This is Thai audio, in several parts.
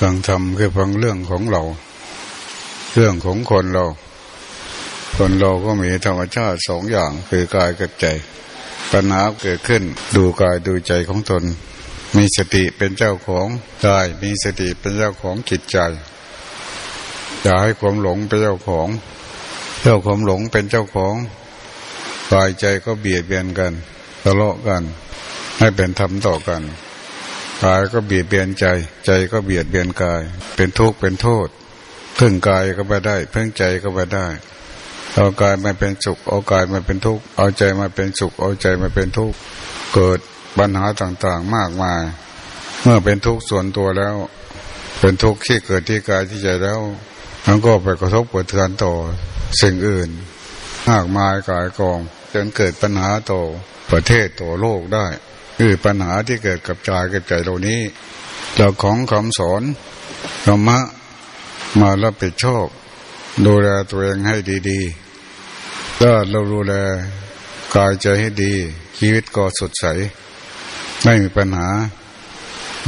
ฟังธรรมคือฟังเรื่องของเรา เรื่องของคนเรา คนเราก็มีธรรมชาติสองอย่างคือกายกับใจปัญหาเกิดขึ้นดูกายดูใจของตน มีสติเป็นเจ้าของกายมีสติเป็นเจ้าของจิตใจอย่าให้ความหลงเป็นเจ้าของ เจ้าความหลงเป็นเจ้าของกายใจก็เบียดเบียนกันทะเลาะกัน ให้เป็นธรรมต่อกัน กายก็เบียดเบียนใจ ใจก็เบียดเบียนกาย เป็นทุกข์เป็นโทษเพึ่งกายก็ไปได้ เพึ่งใจก็ไปได้เอากายมาเป็นสุขเอากายมาเป็นทุกข์เอาใจมาเป็นสุขเอาใจมาเป็นทุกข์เกิดปัญหาต่างๆมากมาย เมื่อเป็นทุกข์ส่วนตัวแล้ว เป็นทุกข์ที่เกิดที่กายที่ใจแล้วมันก็ไปกระทบกระเทือนต่อสิ่งอื่นมากมายกายกองจนเกิดปัญหาต่อประเทศต่อโลกได้ คือปัญหาที่เกิดกับใจกับใจเหล่านี้เจ้าของคำสอนธรรมะมารับผิดชอบดูแลตัวเองให้ดีๆ ถ้าเราดูแลกายใจให้ดี ชีวิตก็สดใส ไม่มีปัญหา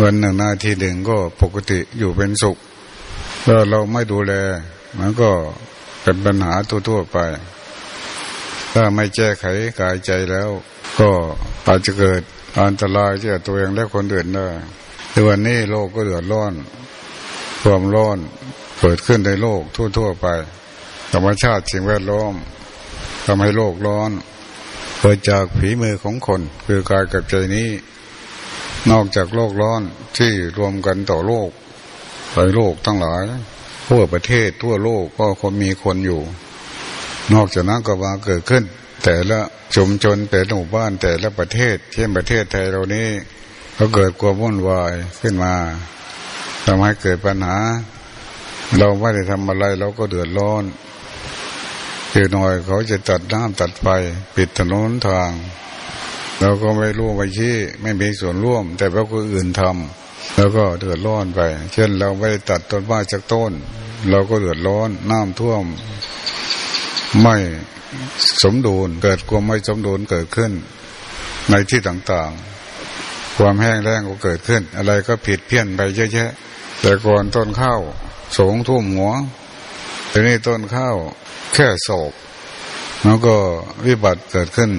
วันหนึ่งหน้าที่หนึ่งก็ปกติอยู่เป็นสุข ถ้าเราไม่ดูแล มันก็เป็นปัญหาทั่วๆไป ถ้าไม่แก้ไขกายใจแล้ว ก็อาจจะเกิด อันตรายที่ตัวเองและคนอื่นได้ในวันนี้โลกก็เดือดร้อน ความร้อนเกิดขึ้นในโลกทั่ว ๆ ไป ธรรมชาติสิ่งแวดล้อมทำให้โลกร้อนเกิดจากผีมือของคน คือกายกับใจนี้ นอกจากโลกร้อนที่รวมกันต่อโลกหลายโลกทั้งหลายทั่วประเทศทั่วโลกก็คนมีคนอยู่ นอกจากนั้นก็มาเกิดขึ้น แต่ละชุมชนแต่ละหมู่บ้านแต่ละประเทศ เช่นประเทศไทยเรานี้ก็เกิดความวุ่นวายขึ้นมาทำให้เกิดปัญหา เราไม่ได้ทำอะไรเราก็เดือดร้อนเดี๋ยวหน่อยเขาจะตัดน้ำตัดไฟปิดถนนทาง เราก็ไม่รู้ไม่ชี้ไม่มีส่วนร่วม แต่ว่าคนอื่นทำแล้วก็เดือดร้อนไป เช่นเราไม่ได้ตัดต้นไม้จากต้น เราก็เดือดร้อนน้ำท่วม ไม่สมดุลเกิดความไม่สมดุลเกิดขึ้น ในที่ต่างๆ ความแห้งแล้งก็เกิดขึ้น อะไรก็ผิดเพี้ยนไปเยอะแยะ แต่ก่อนต้นข้าวสูงทุ่มหัวทีนี้ต้นข้าวแค่โศกแล้วก็วิบัติเกิดขึ้น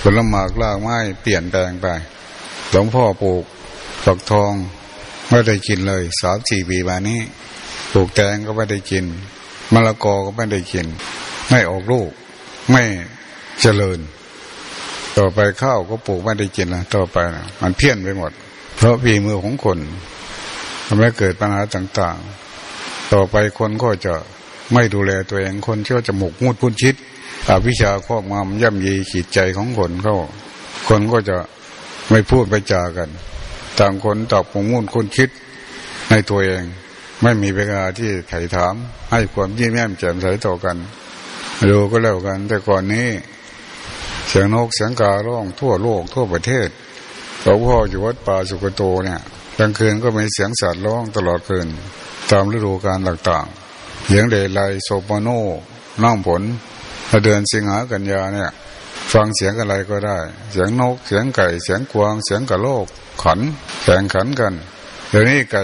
ผลหมากลากไม้เปลี่ยนแปลงไปหลวงพ่อปลูกฝักทองไม่ได้กินเลยสามสี่ปีมานี้ปลูกแตงก็ไม่ได้กินมะละกอก็ไม่ได้กิน ไม่ออกลูก ไม่เจริญ ต่อไปข้าวก็ปลูกไม่ได้กินนะต่อไปนะมันเพี้ยนไปหมด เพราะวีมือของคนทำให้เกิดปัญหาต่างๆ ต่อไปคนก็จะไม่ดูแลตัวเองคนเชื่อจะหมกมุดพุ่นชิดอวิชาครอบงำย่ำยีขีดใจของคนเขาคนก็จะไม่พูดไปจากัน ต่างคนตอบหมกมุ่นคุณคิดในตัวเอง ไม่มีเวลาที่ไถ่ถาม ให้ความยิ้มแย้มแจ่มใสต่อกัน ดูก็แล้วกัน แต่ก่อนนี้เสียงนกเสียงการ้องทั่วโลกทั่วประเทศหลวงพ่ออยู่วัดป่าสุกโตเนี่ยกลางคืนก็มีเสียงสัตว์ร้องตลอดคืน ตามฤดูกาลต่างๆเสียงเดลัยโซปโนน้องผลเดือนสิงหากันยาเนี่ย ฟังเสียงอะไรก็ได้ เสียงนกเสียงไก่ เสียงกวาง เสียงกระโลก ขันแข่งขันกันเดี๋ยวนี้ไก่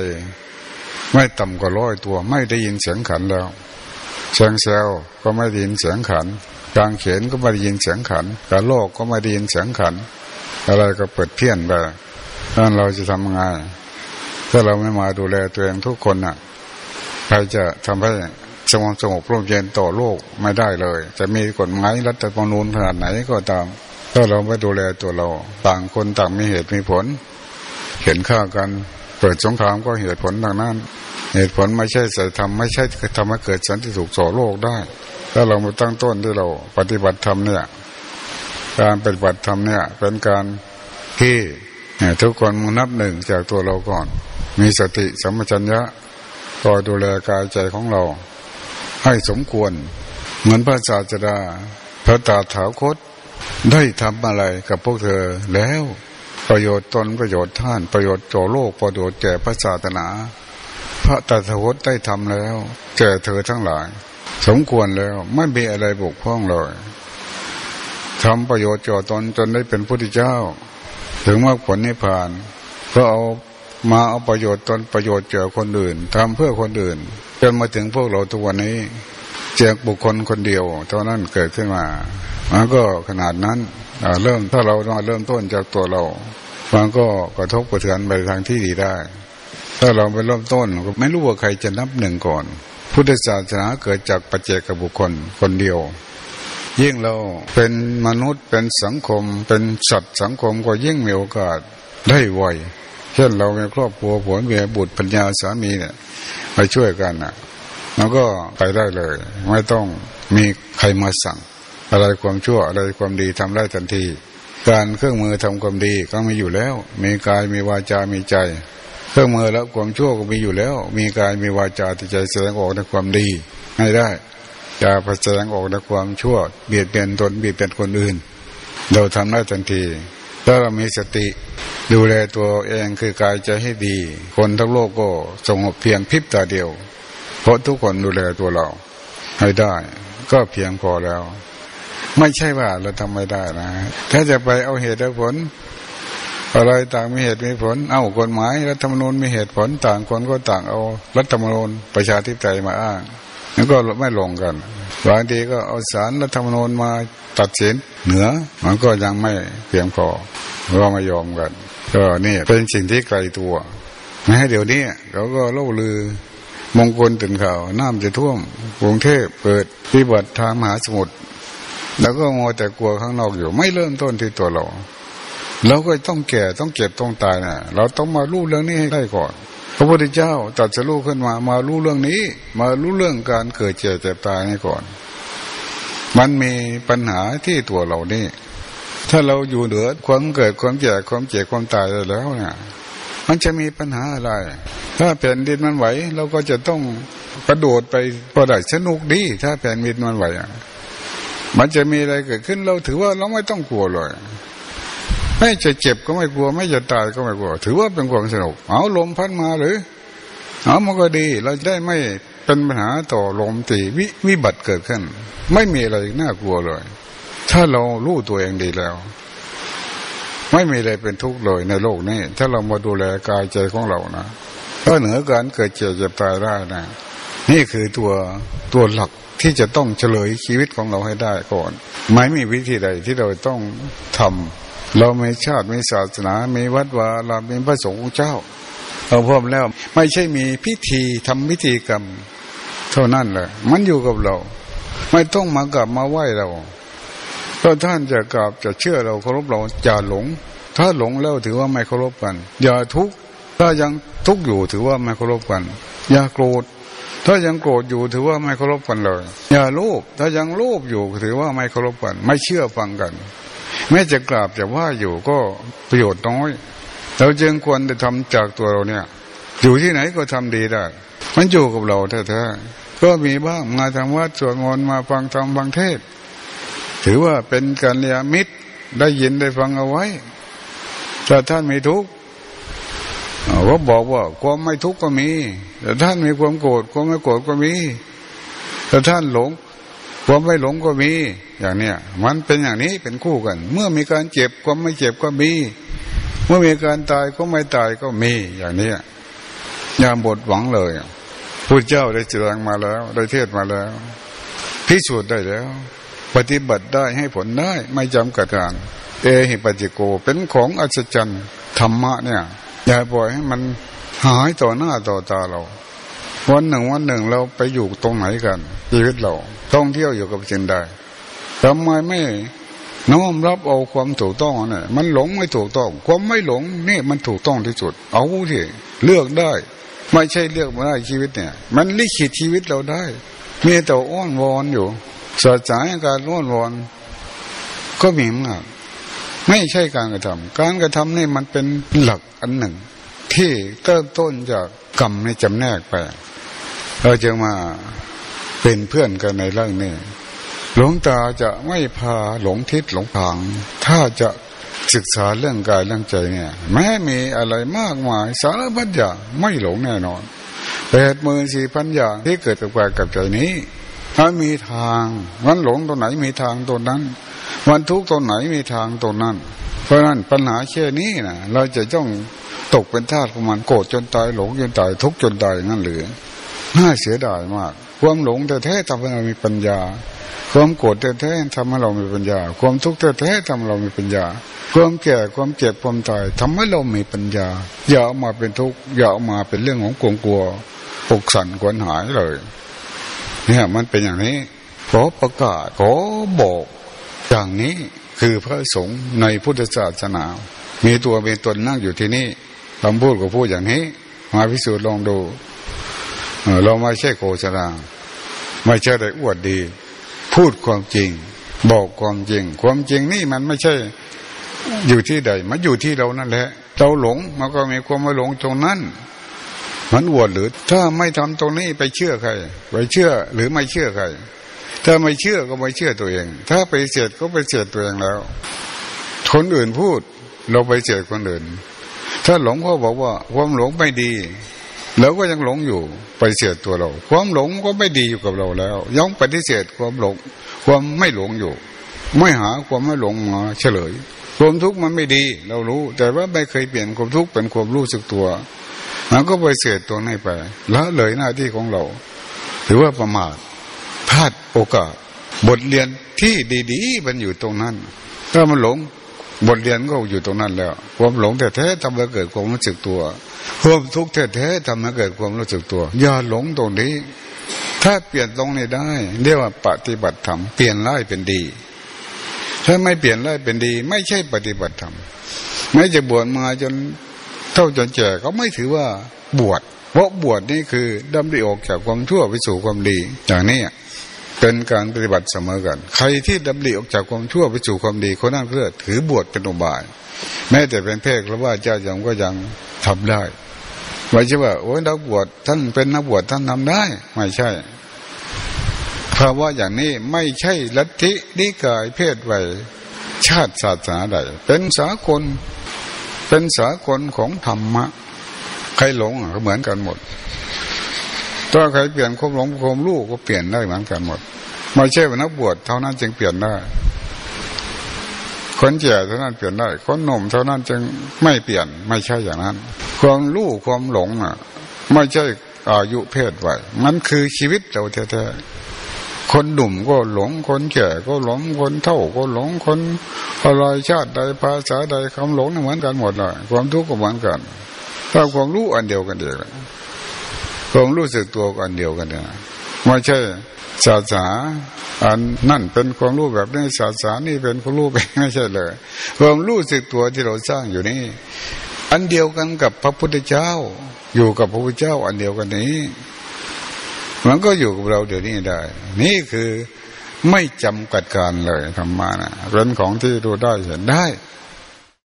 ไม่ต่ำกว่าร้อยตัว ไม่ได้ยินเสียงขันแล้ว เชียงเซลก็ไม่ได้ยินเสียงขันกลางเขนก็ไม่ได้ยินเสียงขัน การโลกก็ไม่ได้ยินเสียงขัน อะไรก็เปิดเพี้ยนไปนั่นเราจะทำไงถ้าเราไม่มาดูแลตัวเองทุกคนน่ะใครจะทำให้สงบสงบร่มเย็นต่อโลกไม่ได้เลย จะมีกฎหมายรัฐธรรมนูญขนาดไหนก็ตาม ถ้าเราไม่ดูแลตัวเรา ต่างคนต่างมีเหตุมีผล เห็นค่ากัน เปิดสงครามก็เหตุผลทางนั้น เหตุผลไม่ใช่ใสัจธรรมไม่ใช่ทำให้เกิดสันติสุขต่อโลกได้ ถ้าเรามาตั้งต้นที่เราปฏิบัติธรรมเนี่ยการปฏิบัติธรรมเนี่ยเป็นการที่ทุกคนมึงนับหนึ่งจากตัวเราก่อน มีสติสัมปชัญญะคอยดูแลกายใจของเรา ให้สมควร เหมือนพระศาสดาพระตาถาคตได้ทำอะไรกับพวกเธอแล้วประโยชน์ตนประโยชน์ท่านประโยชน์โจโลกประโยชน์แก่พระศาสนา พระตถาคตได้ทำแล้วแก่เธอทั้งหลาย สมควรแล้วไม่มีอะไรบกพร่องเลยทำประโยชน์จอตนจนได้เป็นพุทธเจ้า ถึงมากผลนิพพานก็เอามาเอาประโยชน์ตนประโยชน์เจอคนอื่นทำเพื่อคนอื่น จนมาถึงพวกเราทุกวันนี้แจกบุคคลคนเดียว เท่านั้นเกิดขึ้นมามันก็ขนาดนั้นเริ่มถ้าเราเริ่มต้นจากตัวเรามันก็กระทบกระเทือนไปทางที่ดีได้ ถ้าเราไปเริ่มต้นก็ไม่รู้ว่าใครจะนับหนึ่งก่อน พุทธศาสนาเกิดจากปัจเจกบุคคลคนเดียว ยิ่งเราเป็นมนุษย์เป็นสังคม เป็นสัตว์สังคมก็ยิ่งมีโอกาสได้ไวเช่นเรามีครอบครัวผัวเมียบุตรปัญญาสามีเนี่ยมาช่วยกันอะมันก็ไปได้เลย ไม่ต้องมีใครมาสั่ง อะไรความชั่วอะไรความดีทำได้ทันที การเครื่องมือทำความดีก็มีอยู่แล้ว มีกายมีวาจามีใจ เครื่องมือแล้วความชั่วก็มีอยู่แล้ว มีกายมีวาจาที่ใจแสดงออกในความดีให้ได้อย่าแสดงออกในความชั่ว เบียดเบียนตนเบียดเบียนคนอื่น เราทำได้ทันที ถ้าเรามีสติดูแลตัวเองคือกายใจให้ดี คนทั้งโลกก็สงบเพียงพริบตาเดียว เพราะทุกคนดูแลตัวเราให้ได้ ก็เพียงพอแล้ว ไม่ใช่ว่าเราทำไม่ได้นะ ถ้าจะไปเอาเหตุและผล อะไรต่างมีเหตุมีผล เอากฎหมายรัฐธรรมนูญมีเหตุผลต่างคนก็ต่างเอา รัฐธรรมนูญประชาธิปไตยมาอ้างแล้วก็ไม่ลงกันบางทีก็เอาสารรัฐธรรมนูญมาตัดสินเหนือ มันก็ยังไม่เพียงพอเราไม่ยอมกัน ก็นี่เป็นสิ่งที่ไกลตัวแม้เดี๋ยวนี้เขาก็เล่าลือมงคลตื่นข่าวน้ำจะท่วมกรุงเทพเปิดพิบัติทางมหาสมุทรแล้วก็มัวแต่กลัวข้างนอกอยู่ ไม่เริ่มต้นที่ตัวเรา เราก็ต้องแก่ต้องเจ็บต้องตายนะเราต้องมารู้เรื่องนี้ให้ได้ก่อน พระพุทธเจ้าตัดสรู้ขึ้นมา มารู้เรื่องนี้ มารู้เรื่องการเกิดเจ็บเจ็บตายนี่ก่อน มันมีปัญหาที่ตัวเรานี่ ถ้าเราอยู่เหนือความเกิดความแก่ความเจ็บความตายแล้วเนี่ยมันจะมีปัญหาอะไร ถ้าแผ่นดินมันไหวเราก็จะต้องกระโดดไปพอได้สนุกดี ถ้าแผ่นดินมันไหวอะมันจะมีอะไรเกิดขึ้นเราถือว่าเราไม่ต้องกลัวเลย ไม่จะเจ็บก็ไม่กลัว ไม่จะตายก็ไม่กลัว ถือว่าเป็นความสนุก เอาลมพัดมาหรือเอามันก็ดี เราจะได้ไม่เป็นปัญหาต่อลมตีวิวิบัติเกิดขึ้น ไม่มีอะไรน่ากลัวเลย ถ้าเรารู้ตัวเองดีแล้ว ไม่มีอะไรเป็นทุกข์เลยในโลกนี้ ถ้าเรามาดูแลกายใจของเรานะก็เหนือการเกิดเจ็บเจ็บตายได้นะ นี่คือตัวตัวหลักที่จะต้องเฉลยชีวิตของเราให้ได้ก่อน ไม่มีวิธีใดที่เราต้องทำ เราไม่ชาติไม่ศาสนาไม่วัดวาเราเป็นพระสงฆ์เจ้า เราพร้อมแล้ว ไม่ใช่มีพิธีทำพิธีกรรม เท่านั้นแหละมันอยู่กับเรา ไม่ต้องมากราบมาไหว้เราถ้าท่านจะกราบจะเชื่อเราเคารพเราอย่าหลง ถ้าหลงแล้วถือว่าไม่เคารพกัน อย่าทุกข์ถ้ายังทุกข์อยู่ถือว่าไม่เคารพกัน อย่าโกรธถ้ายังโกรธอยู่ถือว่าไม่เคารพกันเลย อย่าโลภถ้ายังโลภอยู่ถือว่าไม่เคารพกัน ไม่เชื่อฟังกัน แม้จะกราบจะว่าอยู่ก็ประโยชน์น้อย เราจึงควรจะทำจากตัวเราเนี่ย อยู่ที่ไหนก็ทำดีได้ มันอยู่กับเราแท้ๆก็มีบ้างมาทำวัดสวดมนต์มาฟังธรรมฟังเทศ ถือว่าเป็นการเลียมิตรได้ยินได้ฟังเอาไว้ถ้าท่านไมีทุกข์เขาบอกว่าความไม่ทุกข์ก็มี แต่ท่านมีความโกรธความไม่โกรธก็มี แต่ท่านหลง ความไม่หลงก็มี อย่างเนี้ยมันเป็นอย่างนี้เป็นคู่กัน เมื่อมีการเจ็บความไม่เจ็บก็มี เมื่อมีการตายก็ไม่ตายก็มีอย่างนี้อย่าบดหวังเลยพุทธเจ้าได้แสดงมาแล้ว ได้เทศมาแล้วพิสูจน์ได้แล้ว ปฏิบัติได้ให้ผลได้ไม่จำกัดการเอหิปัจิโกเป็นของอัศจรรย์ธรรมะเนี่ยอย่าปล่อยให้มันหายต่อหน้าต่อตาเรา วันหนึ่งวันหนึ่งเราไปอยู่ตรงไหนกันชีวิตเราท่องเที่ยวอยู่กับสิ่งใด ทำไมไม่น้อมรับเอาความถูกต้องเนี่ยมันหลงไม่ถูกต้อง ความไม่หลงนี่มันถูกต้องที่สุด เอาที่เลือกได้ ไม่ใช่เลือกมาได้ชีวิตเนี่ย มันลิขิตชีวิตเราได้ มีแต่อ้อนวอนอยู่สดสายการอ้อนวอน ก็มีมากไม่ใช่การกระทำการกระทำนี่มันเป็นหลักอันหนึ่ง ที่เริ่มต้นจากกรรมในจำแนกไปเราจะมาเป็นเพื่อนกันในเรื่องนี้ หลวงตาจะไม่พาหลงทิศหลงทาง ถ้าจะศึกษาเรื่องกายเรื่องใจเนี่ย แม้มีอะไรมากมายสารพัดอย่างไม่หลงแน่นอนแปดหมื่นสี่พันอย่างที่เกิดกับกายกับใจนี้ถ้ามีทางมันหลงตรงไหนมีทางตรงนั้นวันทุกตรงไหนมีทางตรงนั้น เพราะนั้นปัญหาแค่นี้นะเราจะต้องตกเป็นทาสของมันโกรธจนตายหลงจนตายทุกจนตายงั้นหรือน่าเสียดายมาก ความหลงแต่แท้ทำให้เรามีปัญญา ความโกรธแต่แท้ทำให้เรามีปัญญา ความทุกข์แต่แท้ทำให้เรามีปัญญา ความแก่ความเจ็บความตายทำให้เรามีปัญญา อย่าเอามาเป็นทุกข์อย่าเอามาเป็นเรื่องของกลัวกลัวปกสั่นกวนหายเลย เนี่ยมันเป็นอย่างนี้ขอประกาศขอบอกอย่างนี้คือพระสงฆ์ในพุทธศาสนา มีตัวเป็นตนนั่งอยู่ที่นี่คำพูดก็พูดอย่างนี้ มาพิสูจน์ลองดูเราไม่ใช่โฆษณาไม่ใช่ได้อวดดี พูดความจริง บอกความจริง ความจริงนี่มันไม่ใช่ อยู่ที่ใดมันอยู่ที่เรานั่นแหละเราหลงมันก็มีความไม่หลงตรงนั้น มันอวดหรือ ถ้าไม่ทำตรงนี้ไปเชื่อใครไปเชื่อหรือไม่เชื่อใครถ้าไม่เชื่อก็ไม่เชื่อตัวเอง ถ้าไปเสียดก็ไปเสียดตัวเองแล้ว คนอื่นพูด เราไปเสียดคนอื่น ถ้าหลงพ่อบอกว่าความหลงไม่ดี เราก็ยังหลงอยู่ไปเสียดตัวเรา ความหลงก็ไม่ดีอยู่กับเราแล้วย่องปฏิเสธความหลง ความไม่หลงอยู่ ไม่หาความไม่หลงมาเฉลย ความทุกข์มันไม่ดี เรารู้ แต่ว่าไม่เคยเปลี่ยนความทุกข์เป็นความรู้สึกตัวมันก็ไปเสียดตัวให้ไปละเลยหน้าที่ของเราถือว่าประมาทพลาดโอกาส บทเรียนที่ดีๆมันอยู่ตรงนั้น ถ้ามันหลง บทเรียนก็อยู่ตรงนั้นแล้วความหลงแท้ๆทำให้เกิดความรู้สึกตัวความทุกข์แท้ๆทำให้เกิดความรู้สึกตัว อย่าหลงตรงนี้ ถ้าเปลี่ยนตรงนี้ได้ เรียกว่าปฏิบัติธรรมเปลี่ยนร้ายเป็นดี ถ้าไม่เปลี่ยนร้ายเป็นดี ไม่ใช่ปฏิบัติธรรมไม่จะบวชมาจนเท่าจนแก่เขาไม่ถือว่าบวชเพราะบวชนี่คือดำริออกจากความชั่วไปสู่ความดีอย่างนี้ เป็นการปฏิบัติเสมอกัน ใครที่ดำริออกจากความชั่วไปสู่ความดีคนนั้นเพื่อถือบวชเป็นอุบาย แม้แต่เป็นเพศหรือว่าเจ้ายังก็ยังทำได้ไม่ใช่ว่าโอ้ยนักบวชท่านเป็นนักบวชท่านทำได้ ไม่ใช่เพราะว่าอย่างนี้ไม่ใช่ลัทธินิกายเพศไวชาติศาสนาใดเป็นสากลเป็นสากลของธรรมะ ใครหลงก็เหมือนกันหมด ถ้าใครเปลี่ยนความหลงความรู้ก็เปลี่ยนได้เหมือนกันหมด ไม่ใช่ว่านักบวชเท่านั้นจึงเปลี่ยนได้ คนแก่เท่านั้นเปลี่ยนได้ คนหนุ่มเท่านั้นจึงไม่เปลี่ยน ไม่ใช่อย่างนั้น ความรู้ความหลงอะ ไม่ใช่อายุเพศไว้มันคือชีวิตเราแท้ๆ คนหนุ่มก็หลง คนแก่ก็หลง คนเท่าก็หลง คนอะไรชาติใดภาษาใดคำหลงเหมือนกันหมดเลยความทุกข์ก็เหมือนกัน ถ้าความรู้อันเดียวกันเดียว ความรู้สึกตัวกันเดียวกันเนี่ยไม่ใช่ศาสนาอันนั่นเป็นความรู้แบบนี้ศาสนานี่เป็นความรู้แบบไม่ใช่เลยความรู้สึกตัวที่เราสร้างอยู่นี่อันเดียวกันกับพระพุทธเจ้า อยู่กับพระพุทธเจ้า อันเดียวกันนี้ มันก็อยู่กับเราเดี๋ยวนี้ได้ นี่คือไม่จำกัดการเลยธรรมานะเป็นของที่ดูได้เห็นได้